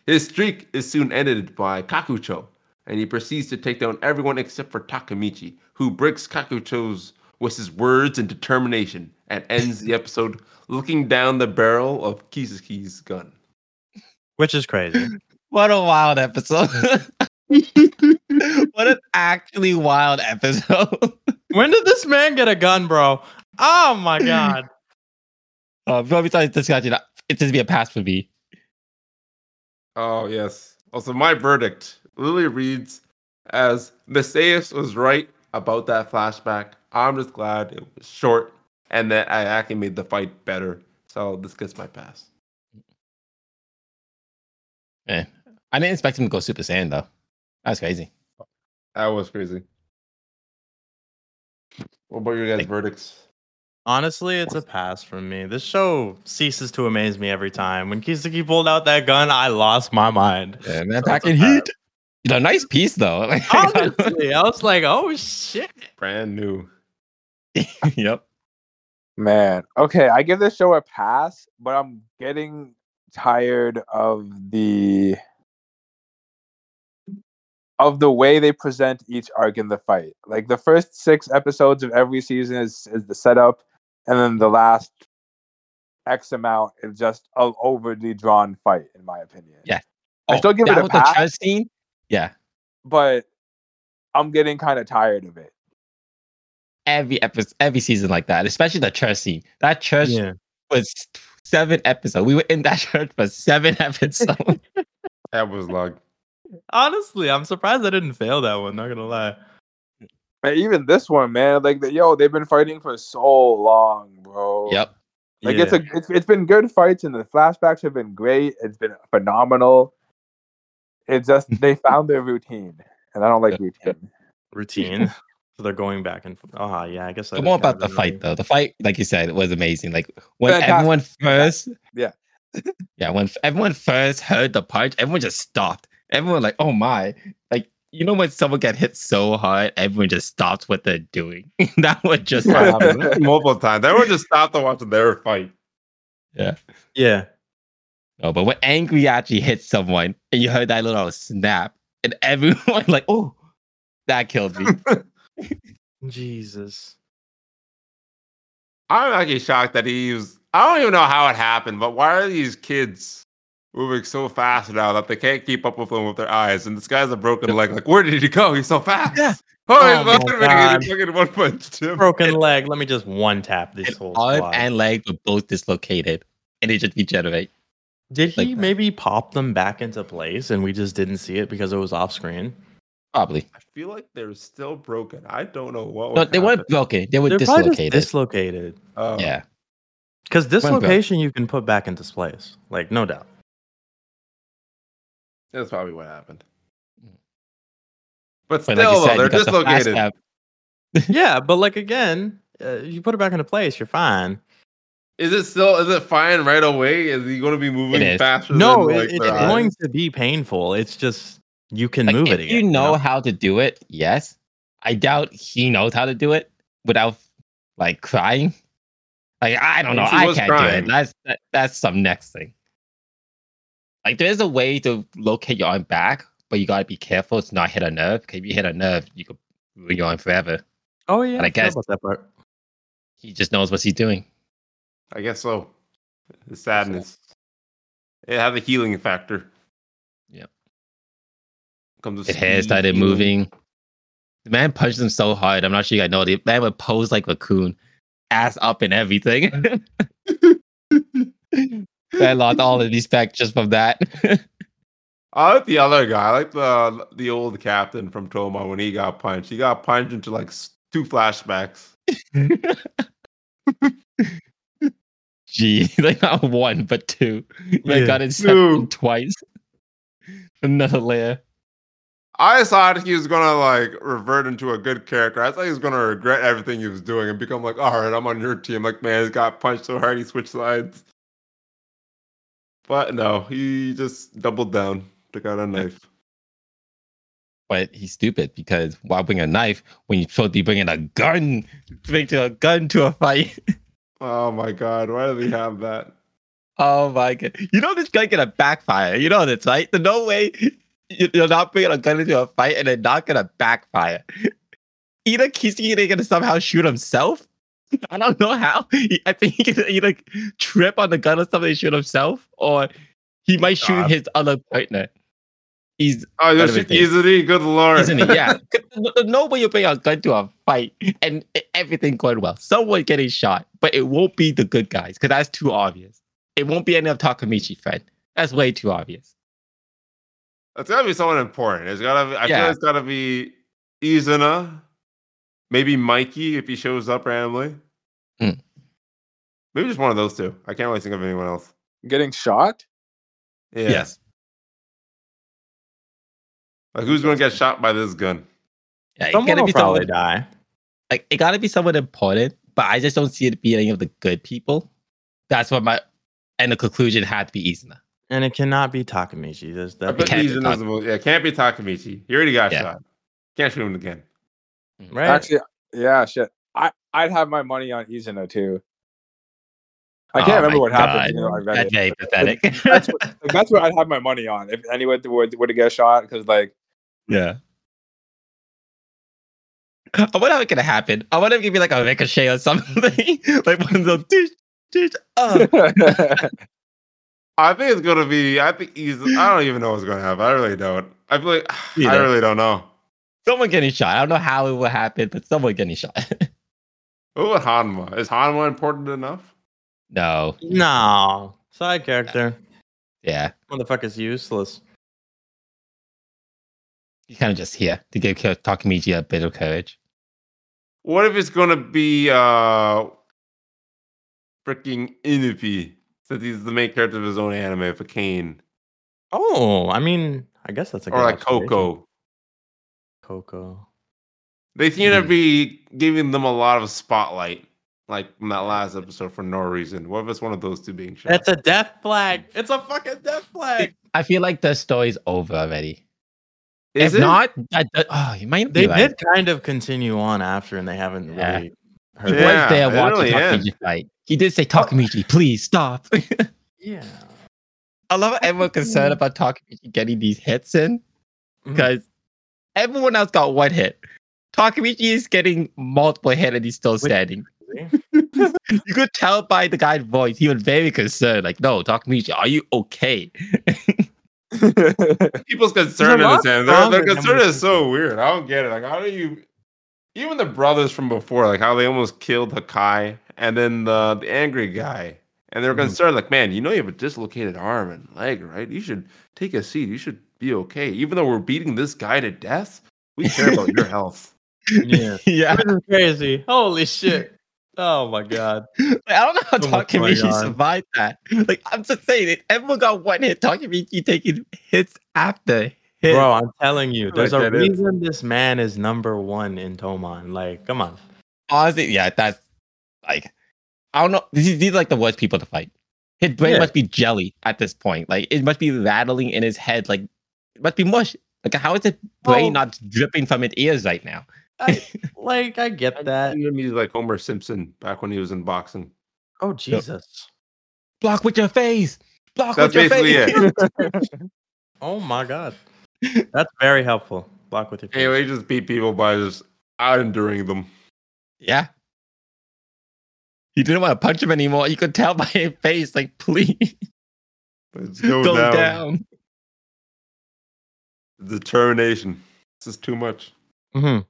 S1: His streak is soon ended by Kakucho, and he proceeds to take down everyone except for Takamichi, who breaks Kakucho's with his words and determination and ends the episode looking down the barrel of Kisaki's gun.
S2: Which is crazy. [laughs]
S4: What a wild episode. [laughs] what an actually wild episode. [laughs]
S2: when did this man get a gun, bro? Oh my god.
S4: Oh, before we start discussion, it's just be a pass for me.
S1: Oh, yes. Also, my verdict Lily reads as Messias was right about that flashback. I'm just glad it was short and that I actually made the fight better. So this gets my pass.
S4: Yeah. I didn't expect him to go Super Saiyan though. That's crazy.
S1: That was crazy. What about your guys'
S4: Like-
S1: verdicts?
S2: Honestly, it's a pass from me. This show ceases to amaze me every time. When Kisaki pulled out that gun, I lost my mind.
S4: Yeah, man,
S1: That's
S4: packing heat. You know, nice piece though. [laughs]
S2: Honestly, I was like, oh shit.
S1: Brand new. [laughs]
S4: yep.
S3: Man, okay, I give this show a pass, but I'm getting tired of the of the way they present each arc in the fight. Like the first six episodes of every season is is the setup, and then the last X amount is just an overly drawn fight, in my opinion.
S4: Yeah.
S3: I oh, still give it a
S4: with the
S3: pass.
S4: scene. Yeah.
S3: but I'm getting kind of tired of it.
S4: Every episode, every season like that, especially the church scene. That church
S2: Yeah.
S4: was seven episodes. We were in that [laughs] church for seven episodes. [laughs]
S1: That was luck.
S2: Honestly, I'm surprised I didn't fail that one, not gonna lie.
S3: And even this one, man, like yo, they've been fighting for so long, bro.
S4: yep.
S3: Like it's a it's, it's been good fights and the flashbacks have been great. It's been phenomenal. It's just [laughs] they found their routine, and I don't like routine.
S2: routine. so they're going back and forth. Ah, oh yeah, I guess that
S4: But more about
S2: of
S4: the fight
S2: annoying.
S4: though. The fight, like you said, was amazing. Like when
S3: Fantastic.
S4: everyone [laughs] first,
S3: Yeah. [laughs]
S4: yeah, when everyone first heard the punch, everyone just stopped. Everyone like, oh my, like you know when someone get hit so hard, everyone just stops what they're doing. [laughs] that would just happen. [laughs]
S1: multiple times. Everyone just stopped to watch their fight.
S2: Yeah. Yeah.
S4: No, but when angry actually hits someone and you heard that little snap, and [laughs] everyone like, oh, that killed me.
S2: Jesus.
S1: I'm actually shocked that he was. I don't even know how it happened, but why are these kids moving so fast now that they can't keep up with them with their eyes? And this guy's a broken leg. Like, where did he go? He's so fast.
S4: Yeah. [laughs]
S1: Oh,
S2: Oh
S1: he's
S2: my
S1: fucking he's fucking one punch. Tim.
S2: Broken leg. Let me just one tap this
S4: And
S2: whole
S4: arm and leg were both dislocated, and they just regenerate.
S2: Did he
S4: like
S2: maybe pop them back into place and we just didn't see it because it was off screen?
S4: Probably.
S1: I feel like they're still broken. I don't know what.
S4: No,
S1: would
S4: they weren't broken. They were
S2: They're probably just
S4: dislocated.
S2: dislocated.
S1: Oh.
S4: yeah.
S2: Because dislocation you can put back into place. Like, no doubt.
S1: That's probably what happened. But still,
S4: But like you
S1: though, they're
S4: because the
S1: dislocated. [laughs]
S2: yeah, but like again, uh, you put it back into place, you're fine.
S1: Is it still? Is it fine right away? Is he going to be moving faster?
S2: No,
S1: than,
S2: it- it's
S1: their
S2: going to be painful. It's just you can
S4: like,
S2: move
S4: if
S2: it
S4: you
S2: again.
S4: know how to do it, yes. I doubt he knows how to do it without like crying. Like I don't know, I can't do it. That's that, that's some next thing. Like there is a way to locate your arm back, but you gotta be careful to not hit a nerve. Because if you hit a nerve, you could ruin your arm forever.
S2: Oh yeah,
S4: And I
S2: forgot
S4: guess-
S2: about that part.
S4: He just knows what he's doing.
S1: I guess so. The sadness. It has a healing factor.
S4: Yeah.
S1: Comes with
S4: His hair started
S1: healing.
S4: moving. The man punched him so hard. I'm not sure you guys know. The man would pose like a coon, ass up and everything. [laughs] [laughs] I lost all the respect just from that.
S1: I like the other guy. I like the the old captain from Toma when he got punched. He got punched into like two flashbacks. [laughs]
S4: Gee, [laughs] like not one but two. Like
S2: Yeah.
S4: got it twice. Another layer.
S1: I thought he was gonna like revert into a good character. I thought he was gonna regret everything he was doing and become like, all right, I'm on your team. Like, man, he got punched so hard he switched sides. But no, he just doubled down Took out a knife.
S4: But he's stupid because why bring a knife when you're supposed to be bringing a gun? Bring to a gun to a fight. [laughs]
S1: Oh my god, why do they have that?
S4: Oh my god! You know this guy gonna backfire. You know this, right? There's no way you- you're not bringing a gun into a fight and it's not gonna backfire. [laughs] Either Kisaki gonna somehow shoot himself. [laughs] I don't know how. He- I think he can either trip on the gun or something and shoot himself, or he oh might shoot
S1: God.
S4: his other partner. He's
S1: Oh, you're
S4: Gotta be
S1: shooting easily. Good lord.
S4: isn't it? Yeah. [laughs] There's no you bring a gun to a fight and everything going well. Someone getting shot, but it won't be the good guys because that's too obvious. It won't be any of Takamichi friend. That's way too obvious.
S1: It's gotta be someone important. It's gotta. Be, I feel it's gotta be Izuna, maybe Mikey if he shows up randomly.
S4: Hmm.
S1: Maybe just one of those two. I can't really think of anyone else.
S3: Getting shot?
S1: Yeah.
S4: Yes.
S1: Like who's gonna get shot by this gun?
S4: Yeah, it
S2: Someone
S4: gotta
S2: will
S4: be
S2: probably
S4: someone
S2: die.
S4: like it gotta be someone important, but I just don't see it being any of the good people. That's what my and the conclusion had to be Izuna.
S2: And it cannot be Takamichi. There's
S1: I
S2: that.
S1: bet
S4: can't be
S1: Izuna's the most- yeah, can't be Takamichi. He already got
S4: Yeah.
S1: shot. Can't shoot him again.
S2: Right?
S3: Actually, yeah, shit. I I'd have my money on Izuna too. I
S4: Oh
S3: can't remember
S4: my
S3: what happened. You know, I read
S4: That's
S3: it.
S4: pathetic.
S3: That's what, that's what I'd have my money on if anyone would would get shot because like
S4: yeah. I wonder how it could happen. I wonder if it could be like a ricochet or something. [laughs] like one of those dish, dish, uh. [laughs]
S1: I think it's gonna be. I think he's. I don't even know what's gonna happen. I really don't. I feel like [sighs] I really don't know.
S4: Someone getting shot. I don't know how it will happen, but someone getting shot. [laughs]
S1: What about Hanma? Is Hanma important enough?
S4: no.
S2: No. Side character.
S4: Yeah.
S2: Motherfucker's useless.
S4: He's kind of just here to give Ki- Takamichi a bit of courage.
S1: What if it's gonna be uh freaking Inupi since he's the main character of his own anime for Kane
S2: Oh, I mean, I guess that's a
S1: or
S2: good
S1: like. Coco?
S2: Coco.
S1: They seem to
S4: Hmm.
S1: be giving them a lot of spotlight, like in that last episode for no reason. What if it's one of those two being shot?
S2: That's a death flag. [laughs] It's a fucking death flag.
S4: I feel like the story's over already.
S1: Is
S4: if
S1: it?
S4: not, that, that- oh, you might
S2: They
S4: right.
S2: did kind of continue on after, and they haven't
S4: Yeah.
S2: really
S4: He
S2: heard.
S1: Yeah.
S4: was there
S1: it
S4: watching
S1: really
S4: fight. He did say, Takamichi, please stop. [laughs]
S2: Yeah.
S4: I love how everyone concerned about Takamichi getting these hits in because everyone else got one hit. Takamichi is getting multiple hits and he's still standing. [laughs] [laughs] You could tell by the guy's voice, he was very concerned. Like, no, Takamichi, are you okay? [laughs]
S1: People's concern in
S2: lot
S1: this end. Their, their concern is so weird. I don't get it. Like, how do you? Even the brothers from before, like how they almost killed Hakkai, and then the the angry guy, and they were
S2: Mhm.
S1: concerned. Like, man, you know you have a dislocated arm and leg, right? You should take a seat. You should be okay. Even though we're beating this guy to death, we care about your [laughs] health.
S2: yeah. [laughs]
S4: yeah.
S2: This is crazy. Holy shit. Oh my god.
S4: Like, I don't know how
S2: So much going
S4: Takamichi
S2: on.
S4: survived that. Like, I'm just saying, it, everyone got one hit. Takamichi taking hits after hit.
S2: Bro, I'm telling you, there's
S1: Like
S2: a
S1: that is-
S2: reason this man is number one in Toman. Like, come on.
S4: Honestly, yeah, that's like, I don't know. These, these are like the worst people to fight. His brain
S2: Yeah.
S4: must be jelly at this point. Like, it must be rattling in his head. Like, it must be mush. Like, how is his brain
S2: Well-
S4: not dripping from its ears right now?
S2: I, [laughs] like, I get that.
S1: He's like Homer Simpson back when he was in boxing.
S2: Oh Jesus.
S4: Block with your face. Block
S1: That's
S4: with your
S1: basically
S4: face.
S1: it. [laughs]
S2: Oh my god. That's very helpful. Block with your face.
S1: Anyway, he just beat people by just out enduring them.
S4: Yeah. He didn't want to punch him anymore. You could tell by his face, like, please
S1: Let's go, [laughs]
S4: go
S1: down.
S4: down.
S1: Determination. This is too much.
S2: Mhm.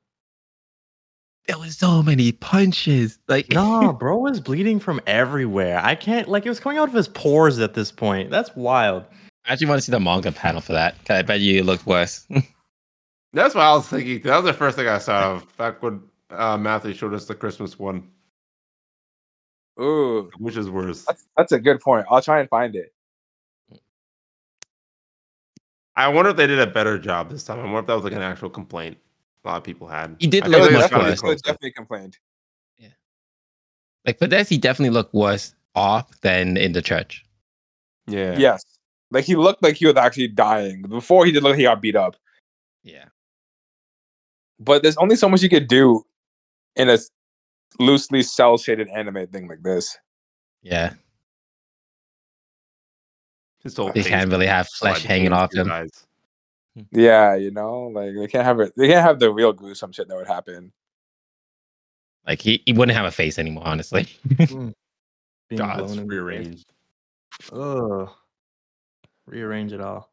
S4: There was so many punches. Like,
S2: No, [laughs] bro was bleeding from everywhere. I can't like it was coming out of his pores at this point. That's wild.
S4: I actually want to see the manga panel for that. 'cause I bet you it looked worse. [laughs]
S1: That's what I was thinking. That was the first thing I saw of back when uh, Matthew showed us the Christmas one,
S3: Ooh,
S1: which is worse.
S3: that's that's a good point. I'll try and find it.
S1: I wonder if they did a better job this time. I wonder if that was like an actual complaint a lot of people had.
S4: He did
S1: I
S4: look
S1: like
S3: was
S4: much
S3: definitely,
S4: worse.
S3: was definitely complained.
S4: Yeah, like for this, he definitely looked worse off than in the church.
S1: Yeah.
S3: Yes. Like he looked like he was actually dying. Before he did look like he got beat up.
S4: Yeah.
S3: But there's only so much you could do in a loosely cell shaded anime thing like this.
S4: Yeah.
S1: His whole
S4: They can't really have flesh hanging off
S1: his
S4: him.
S1: eyes.
S3: Yeah, you know, like they can't have it. They can't have the real gruesome shit that would happen.
S4: Like he, he wouldn't have a face anymore, honestly. [laughs] Hmm.
S2: Being
S1: God,
S2: blown
S1: it's
S2: in the
S1: rearranged.
S2: Ugh. Rearrange it all.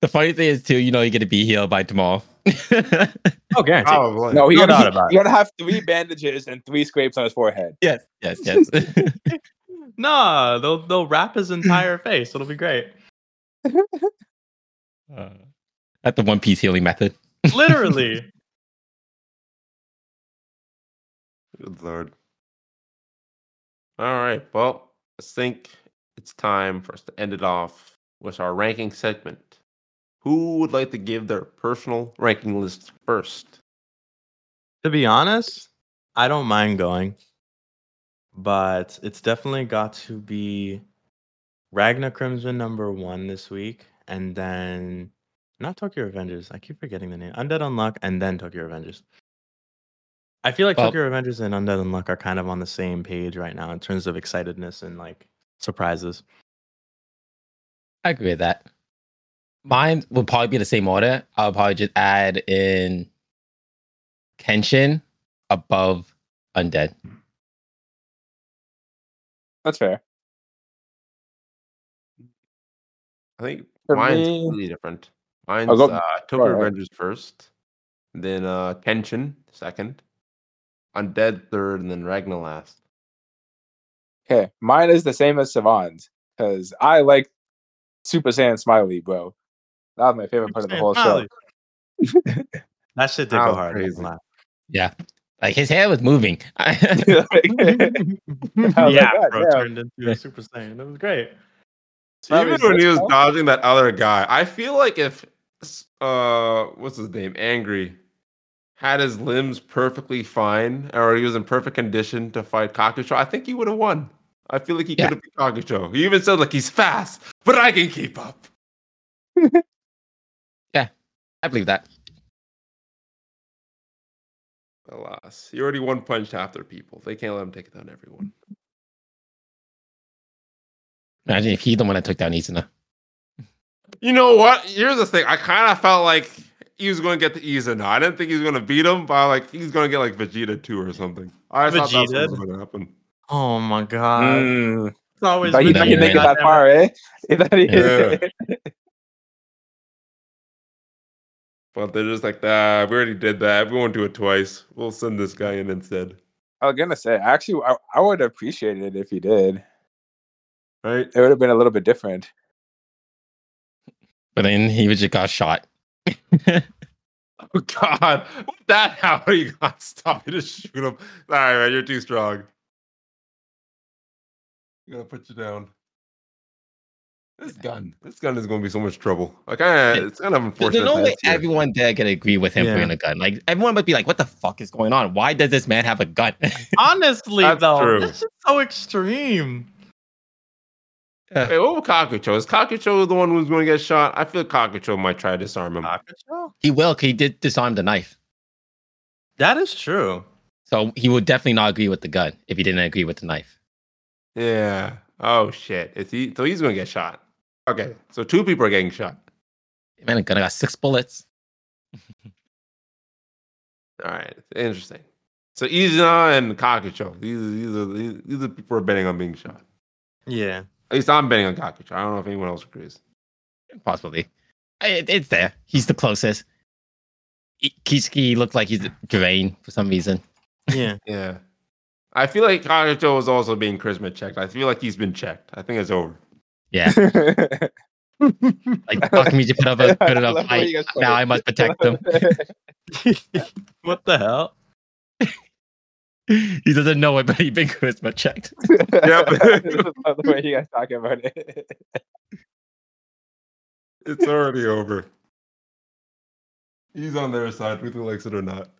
S4: the funny thing is too, you know, you're gonna be healed by tomorrow. [laughs]
S2: Oh, guaranteed.
S1: Probably.
S3: No, he
S2: No
S3: gotta,
S2: doubt
S3: he,
S2: about
S3: he gotta have three bandages and three scrapes on his forehead.
S4: yes, yes, yes. [laughs]
S2: Nah, they'll they'll wrap his [laughs] entire face. It'll be great. [laughs]
S4: uh, that's the One Piece healing method.
S2: Literally. [laughs]
S1: Good lord. All right. Well, I think it's time for us to end it off with our ranking segment. Who would like to give their personal ranking list first?
S2: to be honest, I don't mind going, but it's definitely got to be Ragna Crimson number one this week, and then not Tokyo Avengers. I keep forgetting the name. Undead Unluck, and then Tokyo Avengers. I feel like
S4: Well-
S2: Tokyo Avengers and Undead Unluck are kind of on the same page right now in terms of excitedness and like surprises.
S4: I agree with that. Mine would probably be the same order. I'll probably just add in Kenshin above Undead.
S3: That's fair.
S1: I think
S3: For
S1: mine's
S3: me-
S1: completely different. Mine's
S3: go-
S1: uh, Tokyo
S3: alright.
S1: Revengers first, then uh, Kenshin second, Undead third, and then Ragna last.
S3: Okay, mine is the same as Savon's because I like Super Saiyan Smiley, bro. That was my favorite part of the whole show. [laughs]
S2: that shit did
S1: That
S2: go
S1: was
S2: hard. not
S1: crazy.
S2: gonna lie.
S4: Yeah. Like his hair was moving. [laughs] [laughs]
S3: Like, [laughs]
S2: yeah,
S3: "God
S2: bro,
S3: damn."
S2: turned into a Super Saiyan. It was great.
S3: Smiley's
S1: Even when he was
S3: this
S1: dodging that other guy, I feel like if uh, what's his name, Angry, had his limbs perfectly fine, or he was in perfect condition to fight Kakucho, I think he would have won. I feel like he
S4: Yeah.
S1: could have beat Kakucho. He even said like he's fast, but I can keep up.
S4: Yeah, I believe that.
S1: Alas, he already one punched half their people. They can't let him take it down everyone.
S4: Imagine if he's the one that took down Izuna.
S1: You know what? Here's the thing. I kind of felt like he was going to get the Izuna. I didn't think he was going to beat him, but like he's going to get like Vegeta 2 or something. I thought that's what was going to happen.
S2: Oh my god.
S3: Mm.
S2: It's always
S3: Thought you
S2: been
S3: thought you'd
S4: that
S3: make it that far, eh? [laughs] You thought you-
S1: Yeah. [laughs] But they're just like, ah, we already did that. We won't do it twice. We'll send this guy in instead.
S3: I was gonna say, actually, I, I would appreciate it if he did.
S1: Right?
S3: It would have been a little bit different.
S4: But then he was just got shot. [laughs]
S1: Oh, God. What that? How are you going to stop me to shoot him? All right, man. You're too strong. I'm going to put you down. This gun. This gun is going to be so much trouble. Like, I, it's kind of unfortunate.
S4: There's
S1: unfortunate.
S4: no way
S1: here.
S4: everyone there can agree with him
S2: Yeah.
S4: bringing a gun. Like everyone would be like, "What the fuck is going on? Why does this man have a gun?" [laughs]
S2: Honestly,
S1: That's
S2: though,
S1: true.
S2: that's just so extreme.
S1: Hey, what about Kakucho? Is Kakucho the one who's going to get shot? I feel Kakucho might try to disarm him.
S2: Kakucho?
S4: he will. 'cause He did disarm the knife,
S2: That is true.
S4: so he would definitely not agree with the gun if he didn't agree with the knife.
S1: Yeah. Oh shit. Is he? So he's gonna get shot. Okay. So two people are getting shot.
S4: Man, a gun got six bullets. [laughs]
S1: All right. Interesting. So Izuna and Kakucho. These are these are these, these are people who are betting on being shot.
S2: Yeah.
S1: At least I'm betting on Kakucho. I don't know if anyone else agrees.
S4: Possibly, it, it's there. He's the closest. I- looked like he's drained for some reason.
S2: Yeah. [laughs]
S1: Yeah. I feel like Kakucho is also being charisma checked. I feel like he's been checked. I think it's over.
S4: Yeah, like fuck me, to put up a [laughs] put it up
S3: love
S4: fight.
S3: you guys put
S4: Now
S3: it.
S4: I must protect them. [laughs]
S2: what the hell? [laughs]
S4: he doesn't know it, but he's been charisma checked.
S1: Yep.
S3: I just love the way you guys talking about it.
S1: It's already over. He's on their side, whether he likes it or not.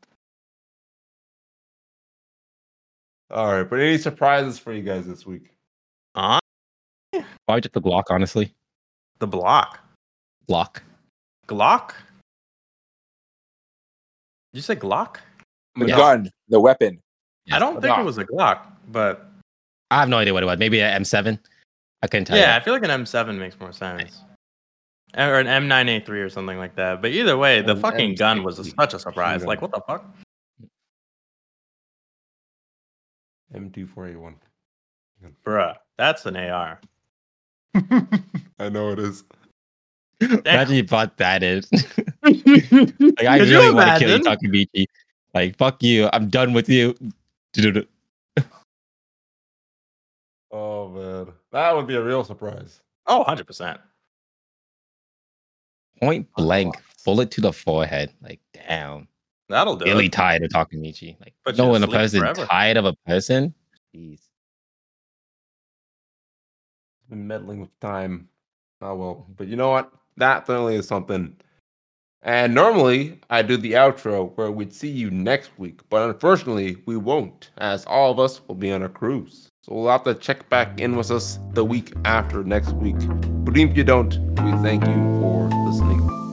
S1: All right, but any surprises for you guys this week?
S2: Uh,
S4: Probably just the Glock, honestly.
S2: The block.
S4: Block.
S2: Glock? Did you say Glock?
S3: The
S4: Yeah.
S3: gun, the weapon.
S2: I don't
S3: a
S2: think
S3: Glock.
S2: it was a Glock, but
S4: I have no idea what it was. Maybe an M7. I couldn't tell
S2: yeah,
S4: you.
S2: I feel like an M7 makes more sense. Or an M9A3 or something like that. But either way, the
S1: An
S2: fucking gun was a,
S1: M60
S2: such a surprise.
S1: machine
S2: Like, what the fuck?
S1: M24A1.
S2: Bruh, that's an AR. [laughs]
S1: I know it is.
S4: Imagine you brought that in. [laughs] [laughs] like, I
S2: Could
S4: really want to kill you,
S2: imagine?
S4: Takamichi. Like, fuck you. I'm done with you.
S1: Oh man, that would be a real surprise.
S2: Oh, 100%.
S4: Point blank, bullet to the forehead. Like, damn.
S2: That'll do
S4: Really
S2: it.
S4: tired of Takamichi. Like,
S2: Put you
S4: no,
S2: to
S4: when a
S2: sleep
S4: person
S2: forever.
S4: tired of a person, jeez.
S1: Been meddling with time. Oh well, but you know what? That certainly is something. And normally I do the outro where we'd see you next week, but unfortunately we won't, as all of us will be on a cruise. So we'll have to check back in with us the week after next week. But even if you don't, we thank you for listening.